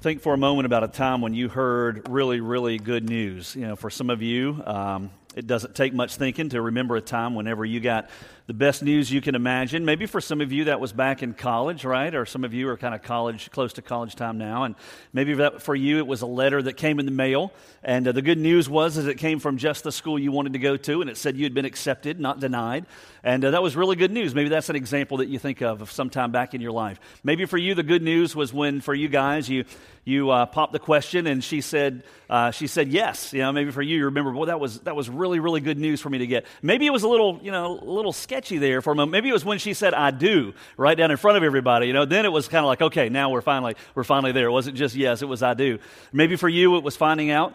Well, think for a moment about a time when you heard really, really good news. You know, for some of you, um, it doesn't take much thinking to remember a time whenever you got the best news you can imagine. Maybe for some of you that was back in college, right? Or some of you are kind of college, close to college time now. And maybe that, for you it was a letter that came in the mail. And uh, the good news was is it came from just the school you wanted to go to, and it said you had been accepted, not denied. And uh, that was really good news. Maybe that's an example that you think of of some time back in your life. Maybe for you the good news was when for you guys you you uh, popped the question and she said uh, she said yes. You know, maybe for you you remember well that was that was really really good news for me to get. Maybe it was a little you know a little sketchy sketchy there for a moment. Maybe it was when she said "I do" right down in front of everybody. You know, then it was kind of like, okay, now we're finally we're finally there. It wasn't just yes, it was "I do." Maybe for you, it was finding out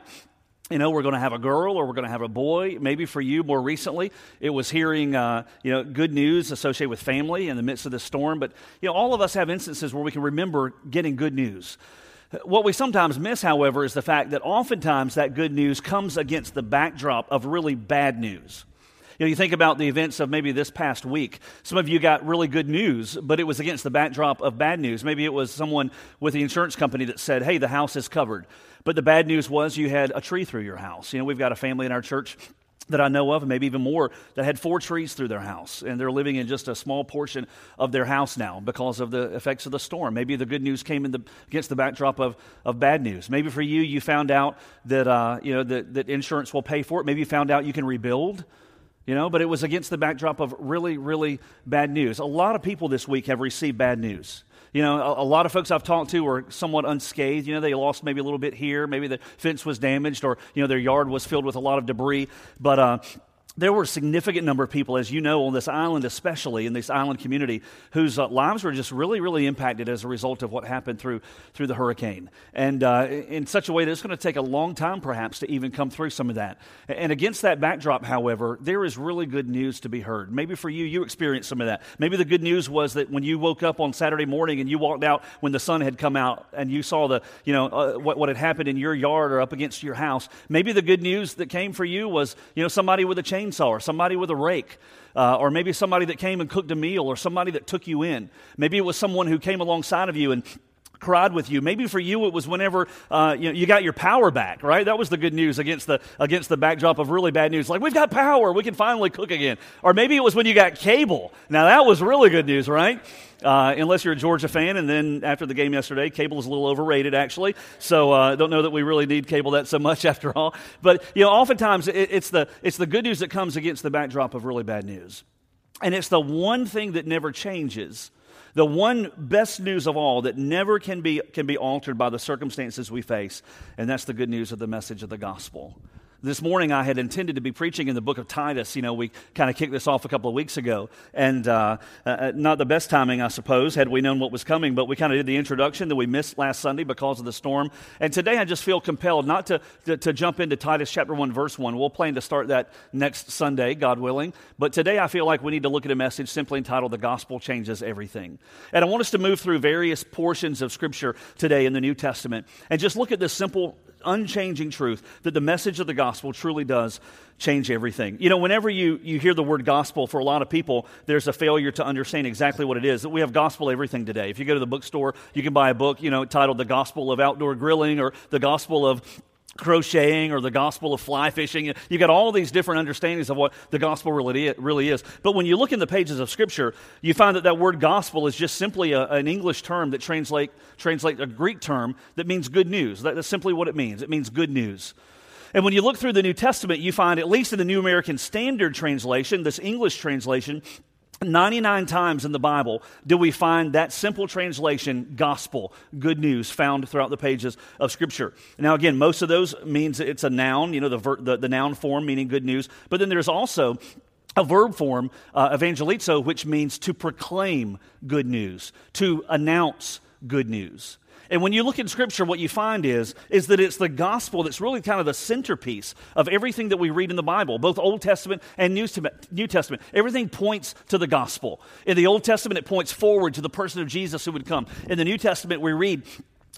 you know, we're going to have a girl or we're going to have a boy. Maybe for you, more recently, it was hearing, uh, you know, good news associated with family in the midst of the storm. But, you know, all of us have instances where we can remember getting good news. What we sometimes miss, however, is the fact that oftentimes that good news comes against the backdrop of really bad news. You know, you think about the events of maybe this past week. Some of you got really good news, but it was against the backdrop of bad news. Maybe it was someone with the insurance company that said, hey, the house is covered. But the bad news was you had a tree through your house. You know, we've got a family in our church that I know of, and maybe even more, that had four trees through their house, and they're living in just a small portion of their house now because of the effects of the storm. Maybe the good news came in the, against the backdrop of, of bad news. Maybe for you, you found out that, uh, you know, that, that insurance will pay for it. Maybe you found out you can rebuild you know, but it was against the backdrop of really, really bad news. A lot of people this week have received bad news. You know, a, a, lot of folks I've talked to were somewhat unscathed. You know, they lost maybe a little bit here, maybe the fence was damaged, or, you know, their yard was filled with a lot of debris. But, uh, there were a significant number of people, as you know, on this island, especially in this island community, whose uh, lives were just really, really impacted as a result of what happened through, through the hurricane. And uh, in such a way that it's going to take a long time, perhaps, to even come through some of that. And against that backdrop, however, there is really good news to be heard. Maybe for you, you experienced some of that. Maybe the good news was that when you woke up on Saturday morning and you walked out when the sun had come out and you saw the, you know, uh, what, what had happened in your yard or up against your house. Maybe the good news that came for you was, you know, somebody with a chain chainsaw or somebody with a rake. Uh, or maybe somebody that came and cooked a meal, or somebody that took you in. Maybe it was someone who came alongside of you and cried with you. Maybe for you it was whenever uh, you, know, you got your power back, right? That was the good news against the against the backdrop of really bad news. Like we've got power, we can finally cook again. Or maybe it was when you got cable. Now that was really good news, right? Uh, unless you're a Georgia fan. And then after the game yesterday, cable is a little overrated, actually. So I uh, don't know that we really need cable that so much after all. But, you know, oftentimes it, it's, the, it's the good news that comes against the backdrop of really bad news. And it's the one thing that never changes. The one best news of all that never can be, can be altered by the circumstances we face, and that's the good news of the message of the gospel. This morning, I had intended to be preaching in the book of Titus. You know, we kind of kicked this off a couple of weeks ago. And uh, uh, not the best timing, I suppose, had we known what was coming, but we kind of did the introduction that we missed last Sunday because of the storm. And today, I just feel compelled not to, to, to jump into Titus chapter 1, verse 1. We'll plan to start that next Sunday, God willing. But today, I feel like we need to look at a message simply entitled The Gospel Changes Everything. And I want us to move through various portions of Scripture today in the New Testament and just look at this simple unchanging truth that the message of the gospel truly does change everything. You know, whenever you, you hear the word gospel, for a lot of people, there's a failure to understand exactly what it is. That we have gospel everything today. If you go to the bookstore, you can buy a book, you know, titled The Gospel of Outdoor Grilling or The Gospel of crocheting or the gospel of fly fishing. You've got all these different understandings of what the gospel really really is. But when you look in the pages of Scripture, you find that that word gospel is just simply a, an English term that translate translate a Greek term that means good news. that's simply what it means. It means good news. And when you look through the New Testament, you find, at least in the New American Standard Translation, this English translation, 99 times in the Bible do we find that simple translation, gospel, good news, found throughout the pages of Scripture. Now, again, most of those means it's a noun, you know, the, ver- the, the noun form meaning good news. But then there's also a verb form, uh, evangelizo, which means to proclaim good news, to announce good news. And when you look in Scripture, what you find is, is that it's the gospel that's really kind of the centerpiece of everything that we read in the Bible, both Old Testament and New Testament. Everything points to the gospel. In the Old Testament, it points forward to the person of Jesus who would come. In the New Testament, we read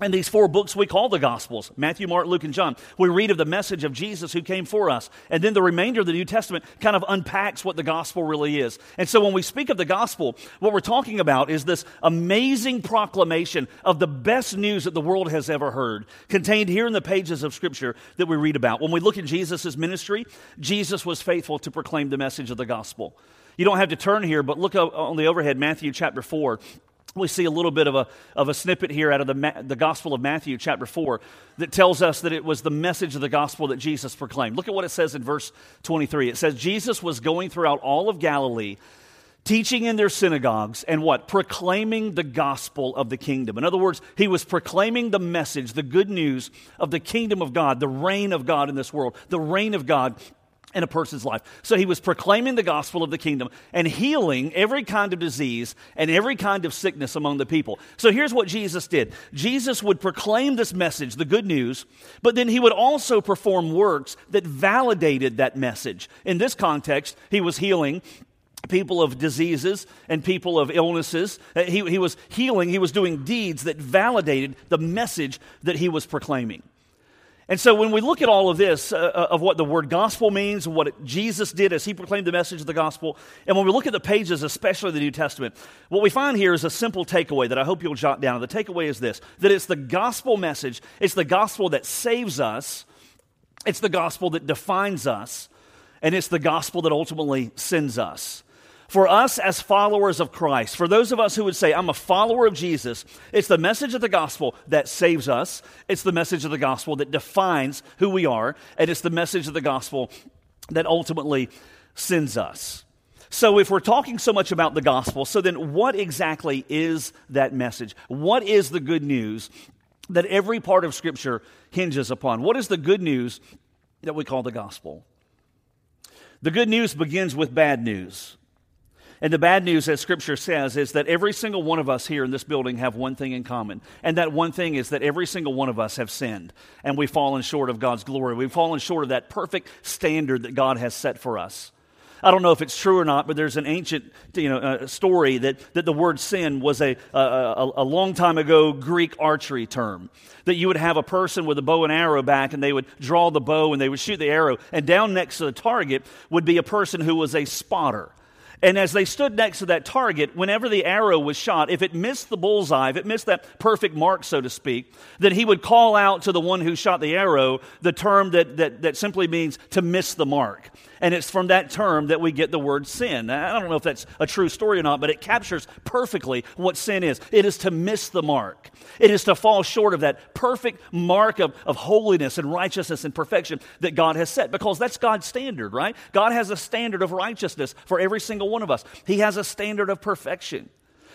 in these four books we call the Gospels Matthew, Mark, Luke, and John. We read of the message of Jesus who came for us. And then the remainder of the New Testament kind of unpacks what the gospel really is. And so when we speak of the gospel, what we're talking about is this amazing proclamation of the best news that the world has ever heard, contained here in the pages of Scripture that we read about. When we look at Jesus' ministry, Jesus was faithful to proclaim the message of the gospel. You don't have to turn here, but look on the overhead, Matthew chapter 4 we see a little bit of a, of a snippet here out of the, the Gospel of Matthew, chapter 4, that tells us that it was the message of the gospel that Jesus proclaimed. Look at what it says in verse 23. It says, Jesus was going throughout all of Galilee, teaching in their synagogues, and what? Proclaiming the gospel of the kingdom. In other words, he was proclaiming the message, the good news of the kingdom of God, the reign of God in this world, the reign of God in a person's life. So he was proclaiming the gospel of the kingdom and healing every kind of disease and every kind of sickness among the people. So here's what Jesus did Jesus would proclaim this message, the good news, but then he would also perform works that validated that message. In this context, he was healing people of diseases and people of illnesses. Uh, he, he was healing, he was doing deeds that validated the message that he was proclaiming. And so when we look at all of this, uh, uh, of what the word gospel means, what Jesus did as he proclaimed the message of the gospel, and when we look at the pages, especially the New Testament, what we find here is a simple takeaway that I hope you'll jot down. The takeaway is this that it's the gospel message, it's the gospel that saves us, it's the gospel that defines us, and it's the gospel that ultimately sends us. For us as followers of Christ, for those of us who would say, I'm a follower of Jesus, it's the message of the gospel that saves us. It's the message of the gospel that defines who we are. And it's the message of the gospel that ultimately sends us. So, if we're talking so much about the gospel, so then what exactly is that message? What is the good news that every part of Scripture hinges upon? What is the good news that we call the gospel? The good news begins with bad news. And the bad news, as Scripture says, is that every single one of us here in this building have one thing in common. And that one thing is that every single one of us have sinned and we've fallen short of God's glory. We've fallen short of that perfect standard that God has set for us. I don't know if it's true or not, but there's an ancient you know, uh, story that, that the word sin was a, a, a, a long time ago Greek archery term. That you would have a person with a bow and arrow back, and they would draw the bow and they would shoot the arrow, and down next to the target would be a person who was a spotter. And as they stood next to that target, whenever the arrow was shot, if it missed the bullseye, if it missed that perfect mark, so to speak, then he would call out to the one who shot the arrow the term that, that, that simply means to miss the mark. And it's from that term that we get the word sin. I don't know if that's a true story or not, but it captures perfectly what sin is it is to miss the mark, it is to fall short of that perfect mark of, of holiness and righteousness and perfection that God has set, because that's God's standard, right? God has a standard of righteousness for every single one of us, He has a standard of perfection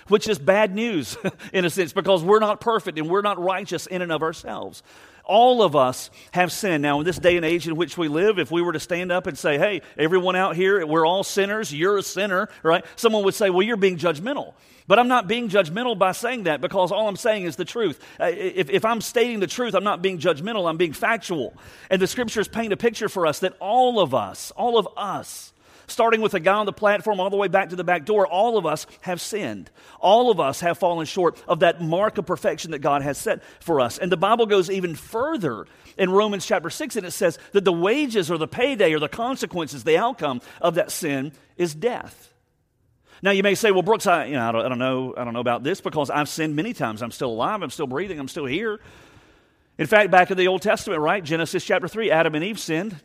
which is bad news in a sense because we're not perfect and we're not righteous in and of ourselves. All of us have sinned. Now, in this day and age in which we live, if we were to stand up and say, hey, everyone out here, we're all sinners, you're a sinner, right? Someone would say, well, you're being judgmental. But I'm not being judgmental by saying that because all I'm saying is the truth. Uh, if, if I'm stating the truth, I'm not being judgmental, I'm being factual. And the scriptures paint a picture for us that all of us, all of us, starting with the guy on the platform all the way back to the back door, all of us have sinned. All of us have fallen short of that mark of perfection that God has set for us. And the Bible goes even further in Romans chapter 6, and it says that the wages or the payday or the consequences, the outcome of that sin is death. Now you may say, well, Brooks, I, you know, I, don't, I don't know, I don't know about this because I've sinned many times. I'm still alive, I'm still breathing, I'm still here. In fact, back in the Old Testament, right, Genesis chapter 3, Adam and Eve sinned.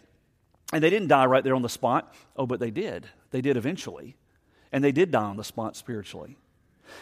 And they didn't die right there on the spot. Oh, but they did. They did eventually. And they did die on the spot spiritually.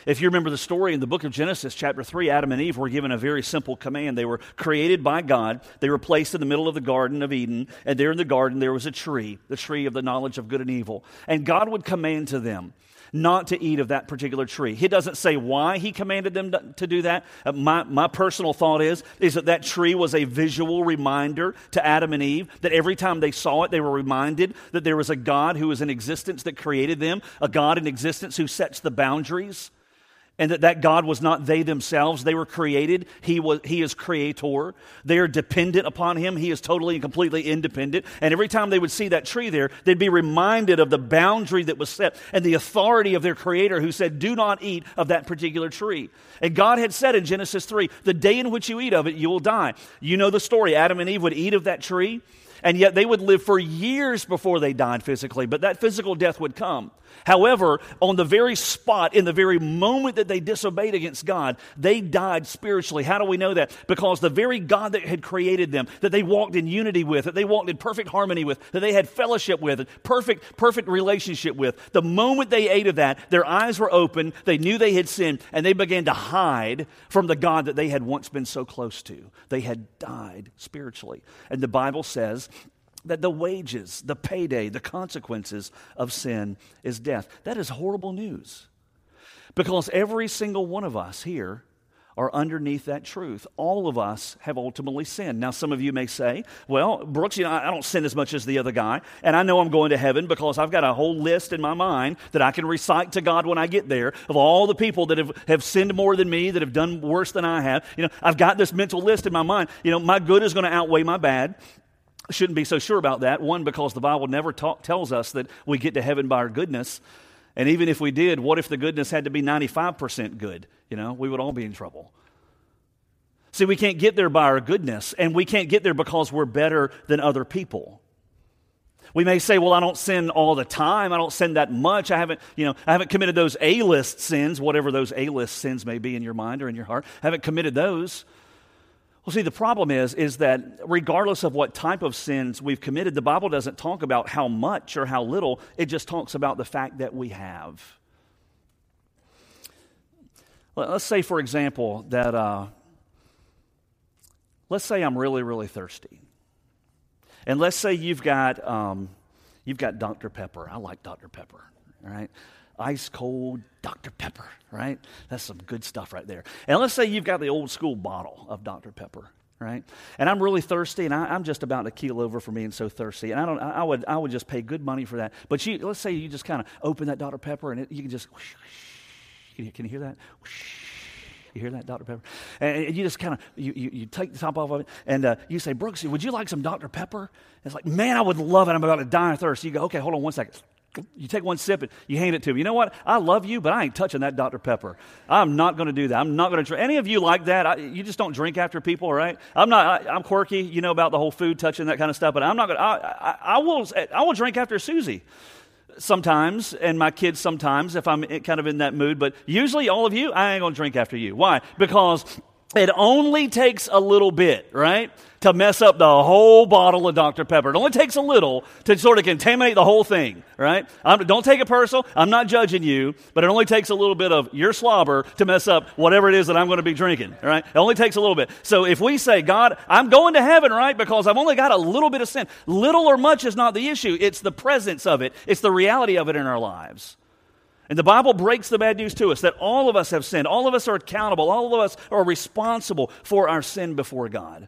If you remember the story in the book of Genesis, chapter 3, Adam and Eve were given a very simple command. They were created by God. They were placed in the middle of the Garden of Eden. And there in the garden, there was a tree, the tree of the knowledge of good and evil. And God would command to them not to eat of that particular tree. He doesn't say why he commanded them to do that. Uh, my, my personal thought is, is that that tree was a visual reminder to Adam and Eve that every time they saw it, they were reminded that there was a God who was in existence that created them, a God in existence who sets the boundaries. And that that God was not they themselves. They were created. He, was, he is creator. They are dependent upon him. He is totally and completely independent. And every time they would see that tree there, they'd be reminded of the boundary that was set and the authority of their creator who said, Do not eat of that particular tree. And God had said in Genesis 3, The day in which you eat of it, you will die. You know the story. Adam and Eve would eat of that tree and yet they would live for years before they died physically, but that physical death would come. However, on the very spot, in the very moment that they disobeyed against God, they died spiritually. How do we know that? Because the very God that had created them, that they walked in unity with, that they walked in perfect harmony with, that they had fellowship with, perfect, perfect relationship with, the moment they ate of that, their eyes were open, they knew they had sinned, and they began to hide from the God that they had once been so close to. They had died spiritually. And the Bible says that the wages, the payday, the consequences of sin is death. That is horrible news. Because every single one of us here are underneath that truth. All of us have ultimately sinned. Now, some of you may say, well, Brooks, you know, I don't sin as much as the other guy, and I know I'm going to heaven because I've got a whole list in my mind that I can recite to God when I get there of all the people that have, have sinned more than me, that have done worse than I have. You know, I've got this mental list in my mind. You know, my good is going to outweigh my bad shouldn't be so sure about that. One, because the Bible never talk, tells us that we get to heaven by our goodness. And even if we did, what if the goodness had to be 95% good? You know, we would all be in trouble. See, we can't get there by our goodness, and we can't get there because we're better than other people. We may say, well, I don't sin all the time. I don't sin that much. I haven't, you know, I haven't committed those A-list sins, whatever those A-list sins may be in your mind or in your heart. I haven't committed those. Well, see, the problem is, is that regardless of what type of sins we've committed, the Bible doesn't talk about how much or how little. It just talks about the fact that we have. Let's say, for example, that uh, let's say I'm really, really thirsty, and let's say you've got um, you've got Dr. Pepper. I like Dr. Pepper. All right, ice cold Dr. Pepper, right? That's some good stuff right there. And let's say you've got the old school bottle of Dr. Pepper, right? And I'm really thirsty, and I, am just about to keel over for being so thirsty. And I don't, I would, I would just pay good money for that. But you, let's say you just kind of open that Dr. Pepper, and it, you can just, whoosh, whoosh, can, you, can you hear that? Whoosh, you hear that, Dr. Pepper? And you just kind of, you, you, you, take the top off of it, and uh, you say, Brooks, would you like some Dr. Pepper? And it's like, man, I would love it. I'm about to die of thirst. You go, okay, hold on one second. You take one sip and you hand it to me. You know what? I love you, but I ain't touching that Dr. Pepper. I'm not going to do that. I'm not going to. drink. Any of you like that? I, you just don't drink after people, right? I'm not. I, am quirky, you know about the whole food touching that kind of stuff. But I'm not going. I, I, I will. I will drink after Susie sometimes, and my kids sometimes if I'm kind of in that mood. But usually, all of you, I ain't going to drink after you. Why? Because it only takes a little bit, right? To mess up the whole bottle of Dr. Pepper. It only takes a little to sort of contaminate the whole thing, right? I'm, don't take it personal. I'm not judging you, but it only takes a little bit of your slobber to mess up whatever it is that I'm going to be drinking, right? It only takes a little bit. So if we say, God, I'm going to heaven, right? Because I've only got a little bit of sin. Little or much is not the issue. It's the presence of it. It's the reality of it in our lives. And the Bible breaks the bad news to us that all of us have sinned. All of us are accountable. All of us are responsible for our sin before God.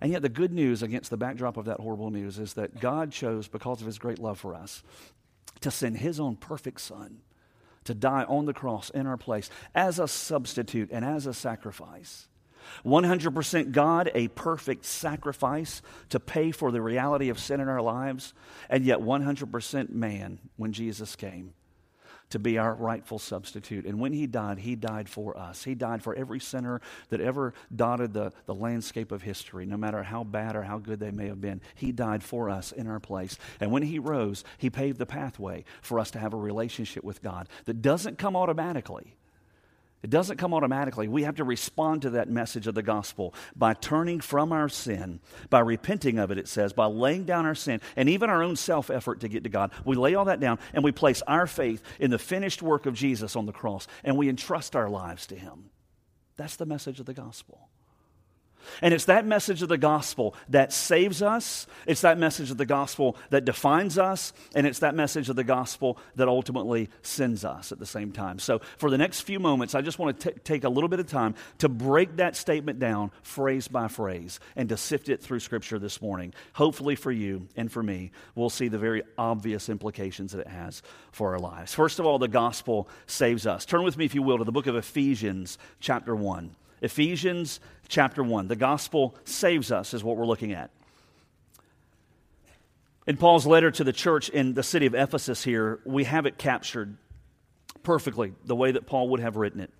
And yet, the good news against the backdrop of that horrible news is that God chose, because of his great love for us, to send his own perfect Son to die on the cross in our place as a substitute and as a sacrifice. 100% God, a perfect sacrifice to pay for the reality of sin in our lives, and yet 100% man when Jesus came to be our rightful substitute. And when he died, he died for us. He died for every sinner that ever dotted the, the landscape of history, no matter how bad or how good they may have been. He died for us in our place. And when he rose, he paved the pathway for us to have a relationship with God that doesn't come automatically. It doesn't come automatically. We have to respond to that message of the gospel by turning from our sin, by repenting of it, it says, by laying down our sin and even our own self effort to get to God. We lay all that down and we place our faith in the finished work of Jesus on the cross and we entrust our lives to Him. That's the message of the gospel. And it's that message of the gospel that saves us. It's that message of the gospel that defines us. And it's that message of the gospel that ultimately sends us at the same time. So, for the next few moments, I just want to t- take a little bit of time to break that statement down phrase by phrase and to sift it through Scripture this morning. Hopefully, for you and for me, we'll see the very obvious implications that it has for our lives. First of all, the gospel saves us. Turn with me, if you will, to the book of Ephesians, chapter 1. Ephesians chapter 1. The gospel saves us, is what we're looking at. In Paul's letter to the church in the city of Ephesus, here, we have it captured perfectly the way that Paul would have written it.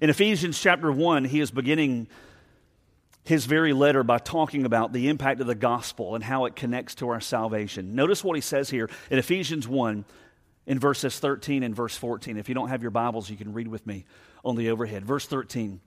In Ephesians chapter 1, he is beginning his very letter by talking about the impact of the gospel and how it connects to our salvation. Notice what he says here in Ephesians 1 in verses 13 and verse 14. If you don't have your Bibles, you can read with me on the overhead. Verse 13.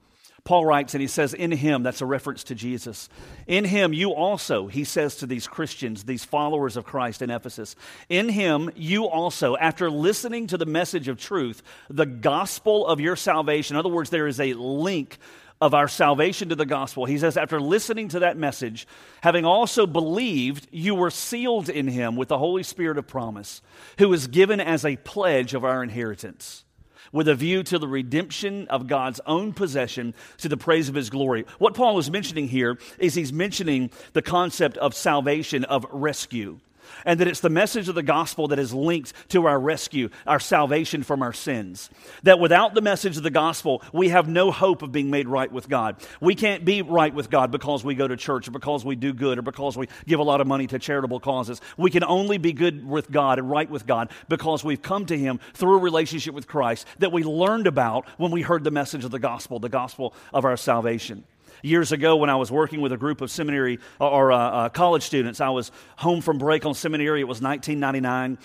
Paul writes and he says, In him, that's a reference to Jesus. In him, you also, he says to these Christians, these followers of Christ in Ephesus, in him, you also, after listening to the message of truth, the gospel of your salvation, in other words, there is a link of our salvation to the gospel. He says, after listening to that message, having also believed, you were sealed in him with the Holy Spirit of promise, who is given as a pledge of our inheritance with a view to the redemption of God's own possession to the praise of his glory. What Paul is mentioning here is he's mentioning the concept of salvation, of rescue and that it's the message of the gospel that is linked to our rescue, our salvation from our sins. That without the message of the gospel, we have no hope of being made right with God. We can't be right with God because we go to church or because we do good or because we give a lot of money to charitable causes. We can only be good with God and right with God because we've come to Him through a relationship with Christ that we learned about when we heard the message of the gospel, the gospel of our salvation years ago when I was working with a group of seminary or uh, uh, college students. I was home from break on seminary. It was 1999.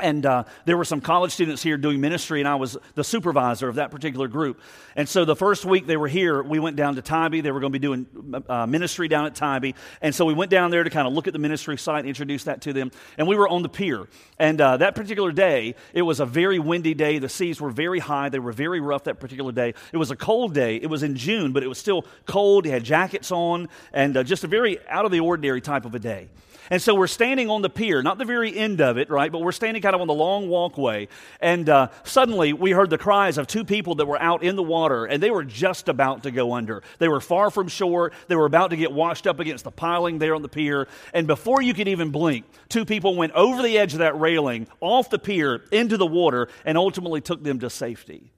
And uh, there were some college students here doing ministry, and I was the supervisor of that particular group. And so the first week they were here, we went down to Tybee. They were going to be doing uh, ministry down at Tybee. And so we went down there to kind of look at the ministry site, introduce that to them. And we were on the pier. And uh, that particular day, it was a very windy day. The seas were very high. They were very rough that particular day. It was a cold day. It was in June, but it was still cold. They had jackets on, and uh, just a very out of the ordinary type of a day. And so we're standing on the pier, not the very end of it, right? But we're standing kind of on the long walkway. And uh, suddenly we heard the cries of two people that were out in the water, and they were just about to go under. They were far from shore. They were about to get washed up against the piling there on the pier. And before you could even blink, two people went over the edge of that railing, off the pier, into the water, and ultimately took them to safety.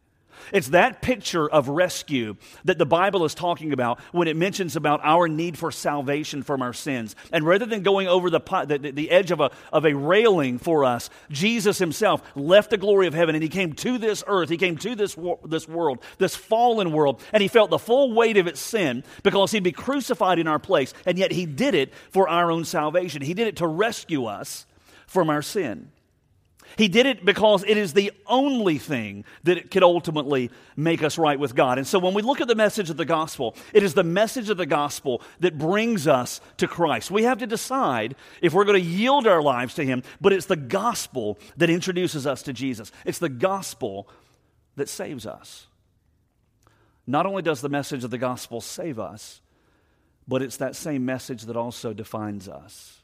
It's that picture of rescue that the Bible is talking about when it mentions about our need for salvation from our sins. And rather than going over the, the, the edge of a, of a railing for us, Jesus himself left the glory of heaven and he came to this earth. He came to this, this world, this fallen world, and he felt the full weight of its sin because he'd be crucified in our place. And yet he did it for our own salvation. He did it to rescue us from our sin. He did it because it is the only thing that could ultimately make us right with God. And so when we look at the message of the gospel, it is the message of the gospel that brings us to Christ. We have to decide if we're going to yield our lives to Him, but it's the gospel that introduces us to Jesus. It's the gospel that saves us. Not only does the message of the gospel save us, but it's that same message that also defines us.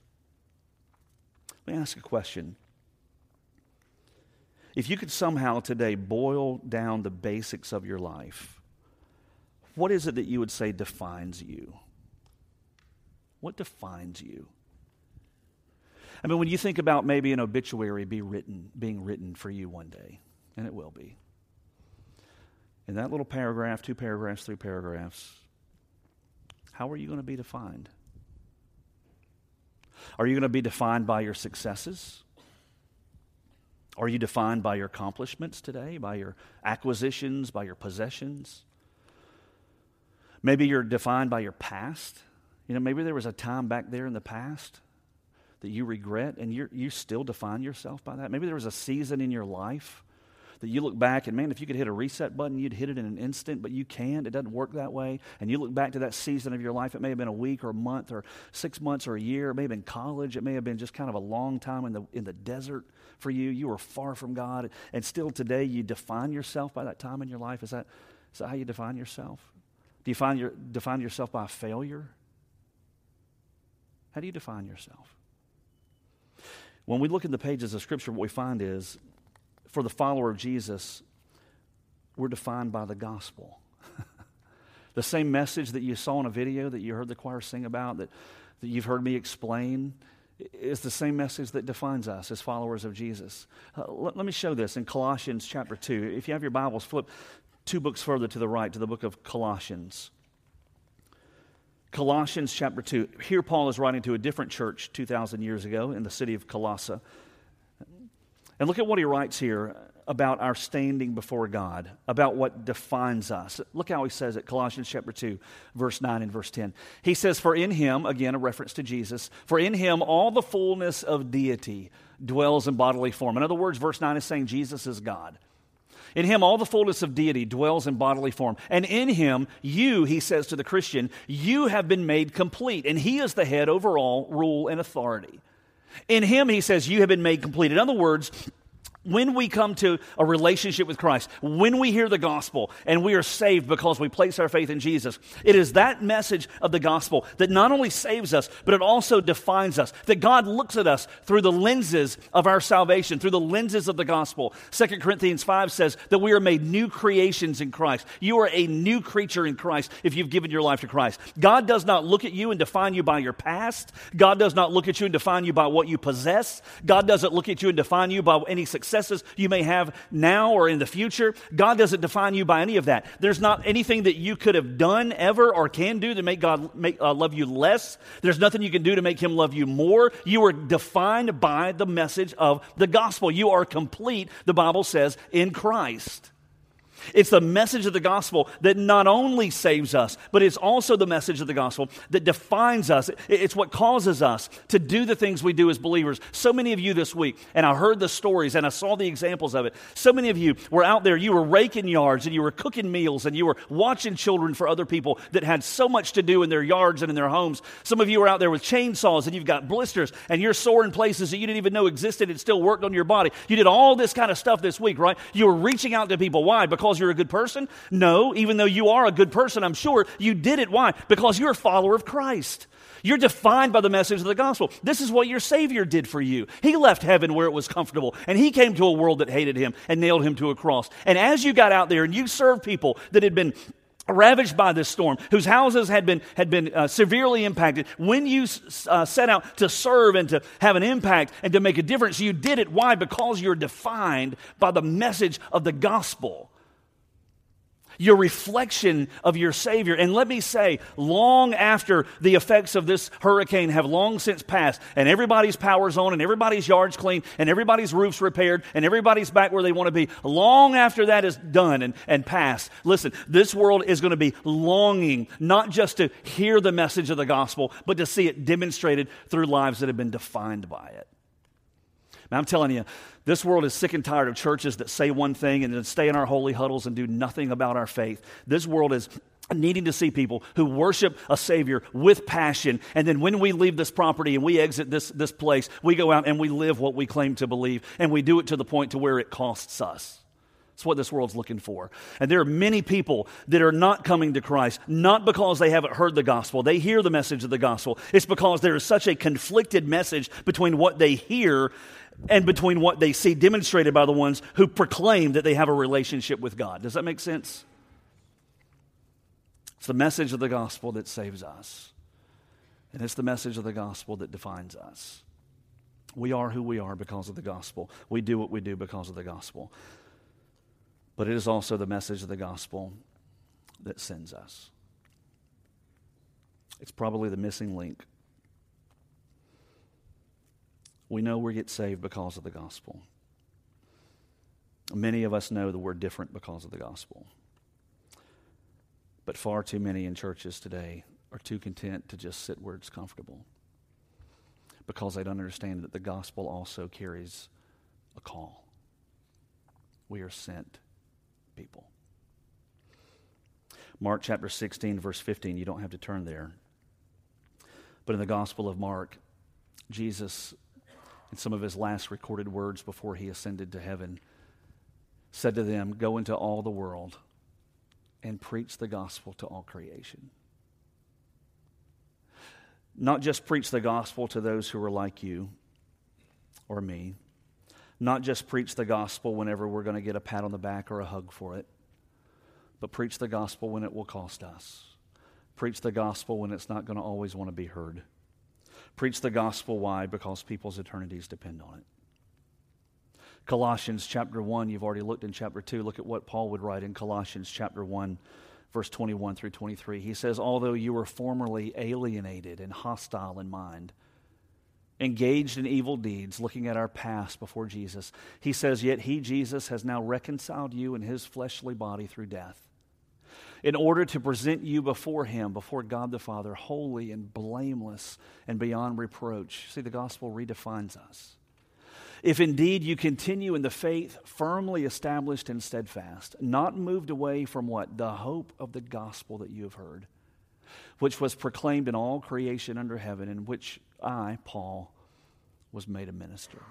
Let me ask a question. If you could somehow today boil down the basics of your life, what is it that you would say defines you? What defines you? I mean, when you think about maybe an obituary be written, being written for you one day, and it will be. In that little paragraph, two paragraphs, three paragraphs, how are you going to be defined? Are you going to be defined by your successes? Are you defined by your accomplishments today, by your acquisitions, by your possessions? Maybe you're defined by your past. You know, maybe there was a time back there in the past that you regret and you you still define yourself by that. Maybe there was a season in your life that you look back and man, if you could hit a reset button, you'd hit it in an instant, but you can't. It doesn't work that way. And you look back to that season of your life, it may have been a week or a month or six months or a year. It may have been college. It may have been just kind of a long time in the, in the desert for you. You were far from God. And still today, you define yourself by that time in your life. Is that, is that how you define yourself? Do you find your, define yourself by failure? How do you define yourself? When we look in the pages of Scripture, what we find is for the follower of Jesus, we're defined by the gospel. the same message that you saw in a video that you heard the choir sing about, that, that you've heard me explain, is the same message that defines us as followers of Jesus. Uh, let, let, me show this in Colossians chapter 2. If you have your Bibles, flip two books further to the right to the book of Colossians. Colossians chapter 2. Here, Paul is writing to a different church 2,000 years ago in the city of Colossae. And look at what he writes here about our standing before God, about what defines us. Look how he says it, Colossians chapter 2, verse 9 and verse 10. He says, For in him, again, a reference to Jesus, for in him all the fullness of deity dwells in bodily form. In other words, verse 9 is saying Jesus is God. In him, all the fullness of deity dwells in bodily form. And in him, you, he says to the Christian, you have been made complete. And he is the head over all rule and authority. In him, he says, you have been made complete. In other words, when we come to a relationship with Christ, when we hear the gospel and we are saved because we place our faith in Jesus, it is that message of the gospel that not only saves us, but it also defines us. That God looks at us through the lenses of our salvation, through the lenses of the gospel. 2 Corinthians 5 says that we are made new creations in Christ. You are a new creature in Christ if you've given your life to Christ. God does not look at you and define you by your past. God does not look at you and define you by what you possess. God doesn't look at you and define you by any success successes you may have now or in the future. God doesn't define you by any of that. There's not anything that you could have done ever or can do to make God make, uh, love you less. There's nothing you can do to make Him love you more. You are defined by the message of the gospel. You are complete, the Bible says, in Christ. It's the message of the gospel that not only saves us, but it's also the message of the gospel that defines us. It's what causes us to do the things we do as believers. So many of you this week, and I heard the stories and I saw the examples of it. So many of you were out there, you were raking yards and you were cooking meals and you were watching children for other people that had so much to do in their yards and in their homes. Some of you were out there with chainsaws and you've got blisters and you're sore in places that you didn't even know existed and still worked on your body. You did all this kind of stuff this week, right? You were reaching out to people. Why? Because because you're a good person? No, even though you are a good person, I'm sure you did it. Why? Because you're a follower of Christ. You're defined by the message of the gospel. This is what your Savior did for you. He left heaven where it was comfortable, and He came to a world that hated Him and nailed Him to a cross. And as you got out there and you served people that had been ravaged by this storm, whose houses had been, had been uh, severely impacted, when you uh, set out to serve and to have an impact and to make a difference, you did it. Why? Because you're defined by the message of the gospel your reflection of your Savior. And let me say, long after the effects of this hurricane have long since passed, and everybody's power's on, and everybody's yards clean, and everybody's roofs repaired, and everybody's back where they want to be, long after that is done and, and passed, listen, this world is going to be longing not just to hear the message of the gospel, but to see it demonstrated through lives that have been defined by it. Now, I'm telling you, this world is sick and tired of churches that say one thing and then stay in our holy huddles and do nothing about our faith. This world is needing to see people who worship a Savior with passion. And then when we leave this property and we exit this, this place, we go out and we live what we claim to believe. And we do it to the point to where it costs us. It's what this world's looking for. And there are many people that are not coming to Christ, not because they haven't heard the gospel. They hear the message of the gospel. It's because there is such a conflicted message between what they hear and between what they see demonstrated by the ones who proclaim that they have a relationship with God. Does that make sense? It's the message of the gospel that saves us, and it's the message of the gospel that defines us. We are who we are because of the gospel. We do what we do because of the gospel. But it is also the message of the gospel that sends us. It's probably the missing link we know we get saved because of the gospel. Many of us know that we're different because of the gospel. But far too many in churches today are too content to just sit where it's comfortable because they don't understand that the gospel also carries a call. We are sent people. Mark chapter 16, verse 15, you don't have to turn there. But in the Gospel of Mark, Jesus in some of his last recorded words before he ascended to heaven, said to them, Go into all the world and preach the gospel to all creation. Not just preach the gospel to those who are like you or me, not just preach the gospel whenever we're going to get a pat on the back or a hug for it, but preach the gospel when it will cost us. Preach the gospel when it's not going to always want to be heard. Preach the gospel, why? Because people's eternities depend on it. Colossians chapter 1, you've already looked in chapter 2. Look at what Paul would write in Colossians chapter 1, verse 21 through 23. He says, Although you were formerly alienated and hostile in mind, engaged in evil deeds, looking at our past before Jesus, he says, Yet he, Jesus, has now reconciled you in his fleshly body through death, in order to present you before him, before God the Father, holy and blameless and beyond reproach. See, the gospel redefines us if indeed you continue in the faith firmly established and steadfast, not moved away from what? The hope of the gospel that you have heard, which was proclaimed in all creation under heaven, in which I, Paul, was made a minister.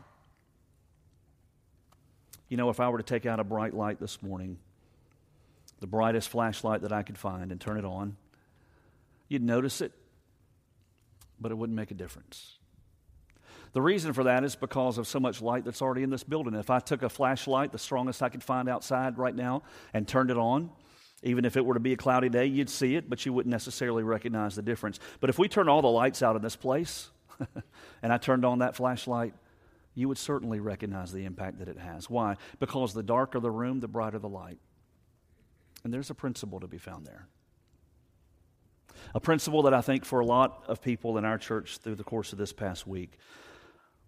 You know, if I were to take out a bright light this morning, the brightest flashlight that I could find, and turn it on, you'd notice it, but it wouldn't make a difference. The reason for that is because of so much light that's already in this building. If I took a flashlight, the strongest I could find outside right now, and turned it on, even if it were to be a cloudy day, you'd see it, but you wouldn't necessarily recognize the difference. But if we turn all the lights out in this place, and I turned on that flashlight, you would certainly recognize the impact that it has. Why? Because the darker the room, the brighter the light. And there's a principle to be found there. A principle that I think for a lot of people in our church through the course of this past week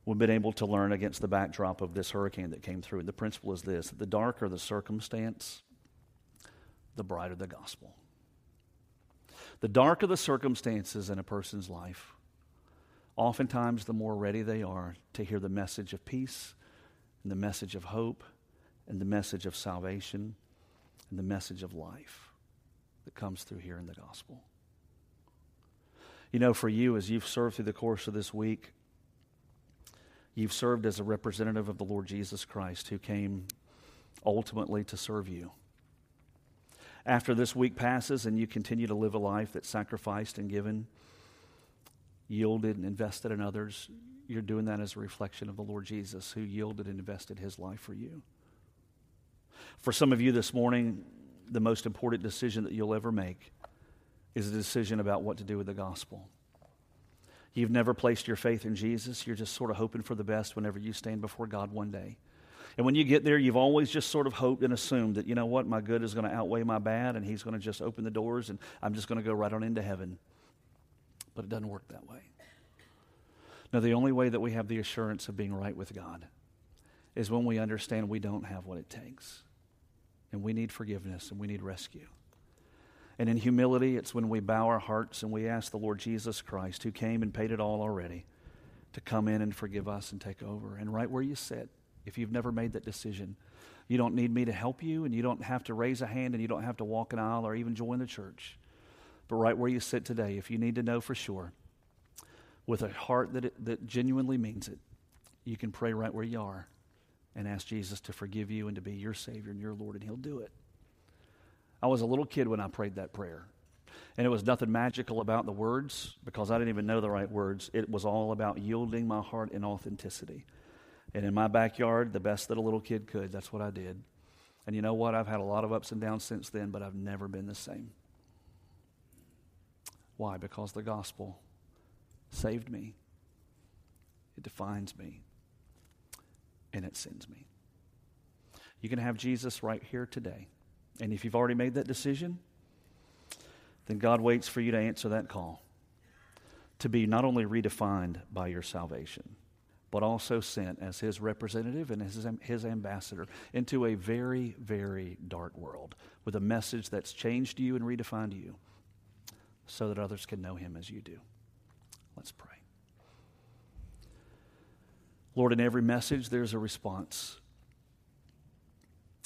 we've been able to learn against the backdrop of this hurricane that came through. And the principle is this the darker the circumstance, the brighter the gospel. The darker the circumstances in a person's life, oftentimes the more ready they are to hear the message of peace and the message of hope and the message of salvation and the message of life that comes through here in the gospel. You know, for you, as you've served through the course of this week, You've served as a representative of the Lord Jesus Christ who came ultimately to serve you. After this week passes and you continue to live a life that's sacrificed and given, yielded and invested in others, you're doing that as a reflection of the Lord Jesus who yielded and invested his life for you. For some of you this morning, the most important decision that you'll ever make is a decision about what to do with the gospel. You've never placed your faith in Jesus. You're just sort of hoping for the best whenever you stand before God one day. And when you get there, you've always just sort of hoped and assumed that, you know what, my good is going to outweigh my bad, and He's going to just open the doors, and I'm just going to go right on into heaven. But it doesn't work that way. No, the only way that we have the assurance of being right with God is when we understand we don't have what it takes. And we need forgiveness and we need rescue. And in humility, it's when we bow our hearts and we ask the Lord Jesus Christ, who came and paid it all already, to come in and forgive us and take over. And right where you sit, if you've never made that decision, you don't need me to help you, and you don't have to raise a hand, and you don't have to walk an aisle or even join the church. But right where you sit today, if you need to know for sure, with a heart that, it, that genuinely means it, you can pray right where you are and ask Jesus to forgive you and to be your Savior and your Lord, and He'll do it. I was a little kid when I prayed that prayer. And it was nothing magical about the words because I didn't even know the right words. It was all about yielding my heart in authenticity. And in my backyard, the best that a little kid could, that's what I did. And you know what? I've had a lot of ups and downs since then, but I've never been the same. Why? Because the gospel saved me, it defines me, and it sends me. You can have Jesus right here today. And if you've already made that decision, then God waits for you to answer that call to be not only redefined by your salvation, but also sent as his representative and as his ambassador into a very, very dark world with a message that's changed you and redefined you so that others can know him as you do. Let's pray. Lord, in every message, there's a response.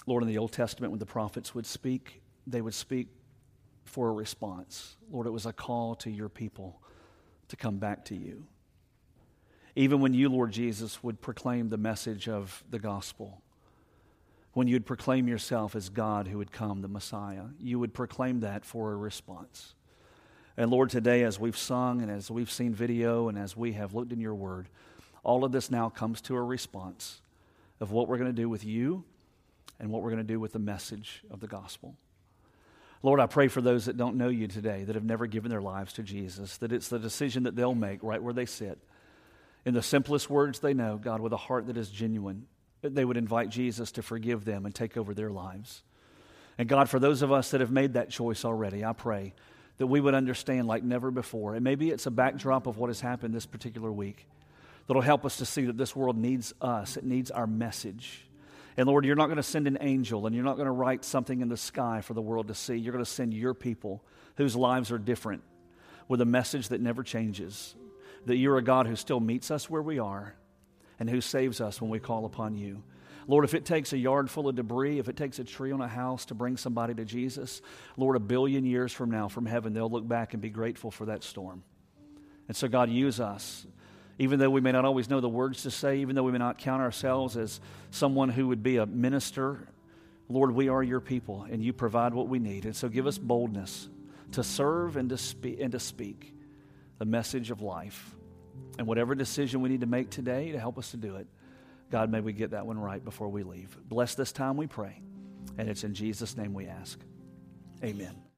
Lord, in the Old Testament, when the prophets would speak, they would speak for a response. Lord, it was a call to your people to come back to you. Even when you, Lord Jesus, would proclaim the message of the gospel, when you'd proclaim yourself as God who would come, the Messiah. You would proclaim that for a response. And Lord, today, as we've sung and as we've seen video and as we have looked in your word, all of this now comes to a response of what we're going to do with you and what we're going to do with the message of the gospel. Lord, I pray for those that don't know you today, that have never given their lives to Jesus, that it's the decision that they'll make right where they sit. In the simplest words they know, God, with a heart that is genuine, that they would invite Jesus to forgive them and take over their lives. And God, for those of us that have made that choice already, I pray that we would understand like never before. And maybe it's a backdrop of what has happened this particular week that'll help us to see that this world needs us, it needs our message. And Lord, you're not going to send an angel and you're not going to write something in the sky for the world to see. You're going to send your people whose lives are different with a message that never changes. That you're a God who still meets us where we are and who saves us when we call upon you. Lord, if it takes a yard full of debris, if it takes a tree on a house to bring somebody to Jesus, Lord, a billion years from now from heaven, they'll look back and be grateful for that storm. And so, God, use us. Even though we may not always know the words to say, even though we may not count ourselves as someone who would be a minister, Lord, we are your people and you provide what we need. And so give us boldness to serve and to speak, and to speak the message of life. And whatever decision we need to make today to help us to do it, God, may we get that one right before we leave. Bless this time, we pray. And it's in Jesus' name we ask. Amen.